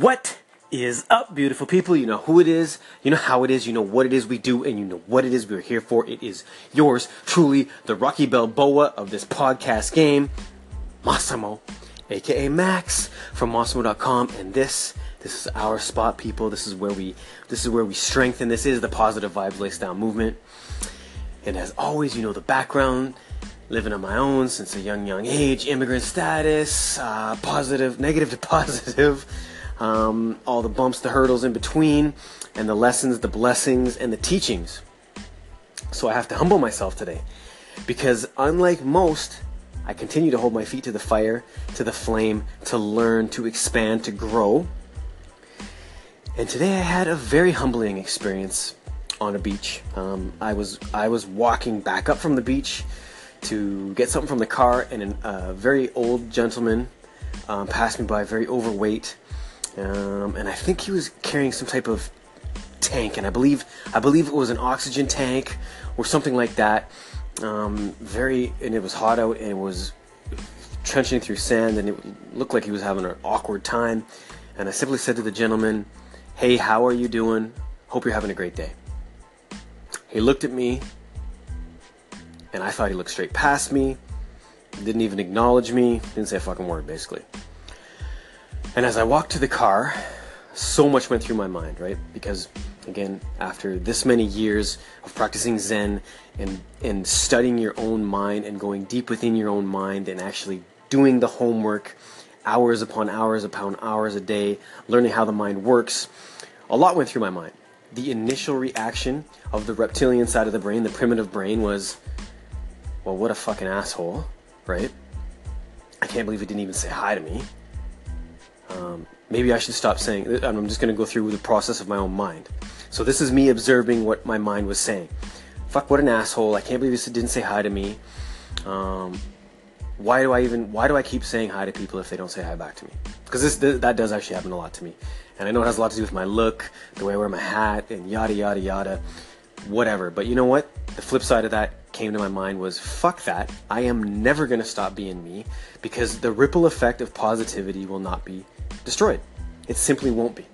What is up, beautiful people? You know who it is, you know how it is, you know what it is we do, and you know what it is we're here for. It is yours, truly, the Rocky Balboa of this podcast game, Massimo, aka Max from Massimo.com, and this this is our spot, people. This is where we this is where we strengthen. This is the positive vibes lifestyle movement. And as always, you know the background living on my own since a young, young age, immigrant status, uh, positive, negative to positive, um, all the bumps, the hurdles in between, and the lessons, the blessings, and the teachings. So I have to humble myself today because, unlike most, I continue to hold my feet to the fire, to the flame, to learn, to expand, to grow. And today I had a very humbling experience on a beach. Um, I was I was walking back up from the beach to get something from the car, and a uh, very old gentleman um, passed me by, very overweight, um, and I think he was carrying some type of tank, and I believe I believe it was an oxygen tank or something like that. Um, very, and it was hot out, and it was trenching through sand, and it looked like he was having an awkward time. And I simply said to the gentleman, "Hey, how are you doing? Hope you're having a great day." He looked at me and I thought he looked straight past me, didn't even acknowledge me, didn't say a fucking word, basically. And as I walked to the car, so much went through my mind, right? Because, again, after this many years of practicing Zen and, and studying your own mind and going deep within your own mind and actually doing the homework hours upon hours upon hours a day, learning how the mind works, a lot went through my mind. The initial reaction of the reptilian side of the brain, the primitive brain, was well, what a fucking asshole, right? I can't believe he didn't even say hi to me. Um, maybe I should stop saying. I'm just going to go through the process of my own mind. So this is me observing what my mind was saying. Fuck, what an asshole! I can't believe he didn't say hi to me. Um, why do I even? Why do I keep saying hi to people if they don't say hi back to me? Because this that does actually happen a lot to me, and I know it has a lot to do with my look, the way I wear my hat, and yada yada yada, whatever. But you know what? The flip side of that came to my mind was fuck that. I am never going to stop being me because the ripple effect of positivity will not be destroyed. It simply won't be.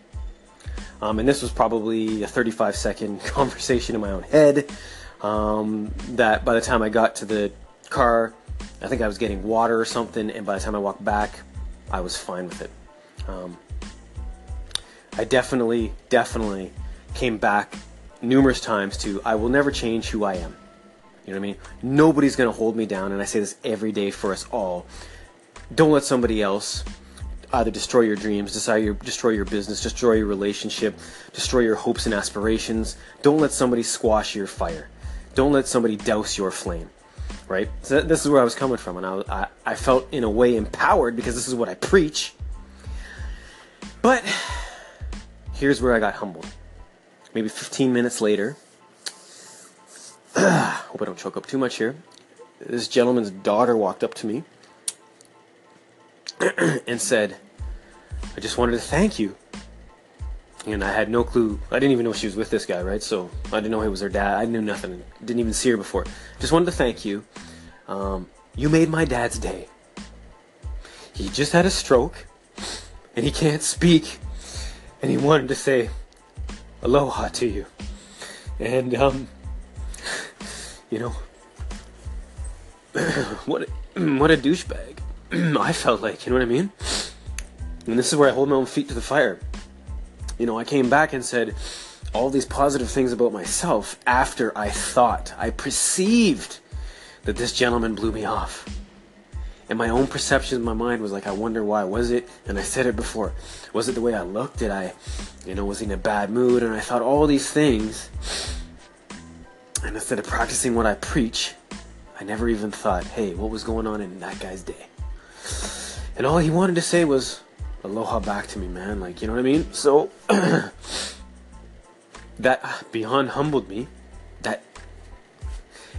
Um, and this was probably a 35 second conversation in my own head. Um, that by the time I got to the car, I think I was getting water or something, and by the time I walked back, I was fine with it. Um, I definitely, definitely came back numerous times to I will never change who I am. You know what I mean? Nobody's going to hold me down, and I say this every day for us all. Don't let somebody else either destroy your dreams, destroy your, destroy your business, destroy your relationship, destroy your hopes and aspirations. Don't let somebody squash your fire. Don't let somebody douse your flame. Right? So this is where I was coming from, and I, I, I felt in a way empowered because this is what I preach. But here's where I got humbled. Maybe 15 minutes later, hope I don't choke up too much here. This gentleman's daughter walked up to me and said, I just wanted to thank you. And I had no clue. I didn't even know she was with this guy, right? So I didn't know he was her dad. I knew nothing. Didn't even see her before. Just wanted to thank you. Um, you made my dad's day. He just had a stroke and he can't speak. And he wanted to say aloha to you. And, um, you know, what what a douchebag. I felt like, you know what I mean? And this is where I hold my own feet to the fire. You know, I came back and said all these positive things about myself after I thought, I perceived that this gentleman blew me off. And my own perception in my mind was like, I wonder why. Was it, and I said it before, was it the way I looked? Did I, you know, was in a bad mood? And I thought all these things and instead of practicing what I preach, I never even thought, hey, what was going on in that guy's day? And all he wanted to say was, aloha back to me, man. Like, you know what I mean? So, that beyond humbled me. That,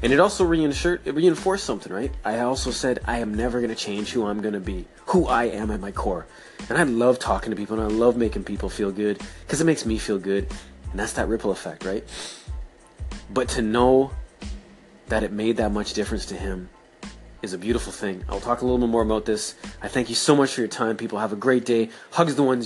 and it also reinforced, it reinforced something, right? I also said, I am never going to change who I'm going to be, who I am at my core. And I love talking to people and I love making people feel good because it makes me feel good. And that's that ripple effect, right? But to know that it made that much difference to him is a beautiful thing. I'll talk a little bit more about this. I thank you so much for your time, people. Have a great day. Hugs the ones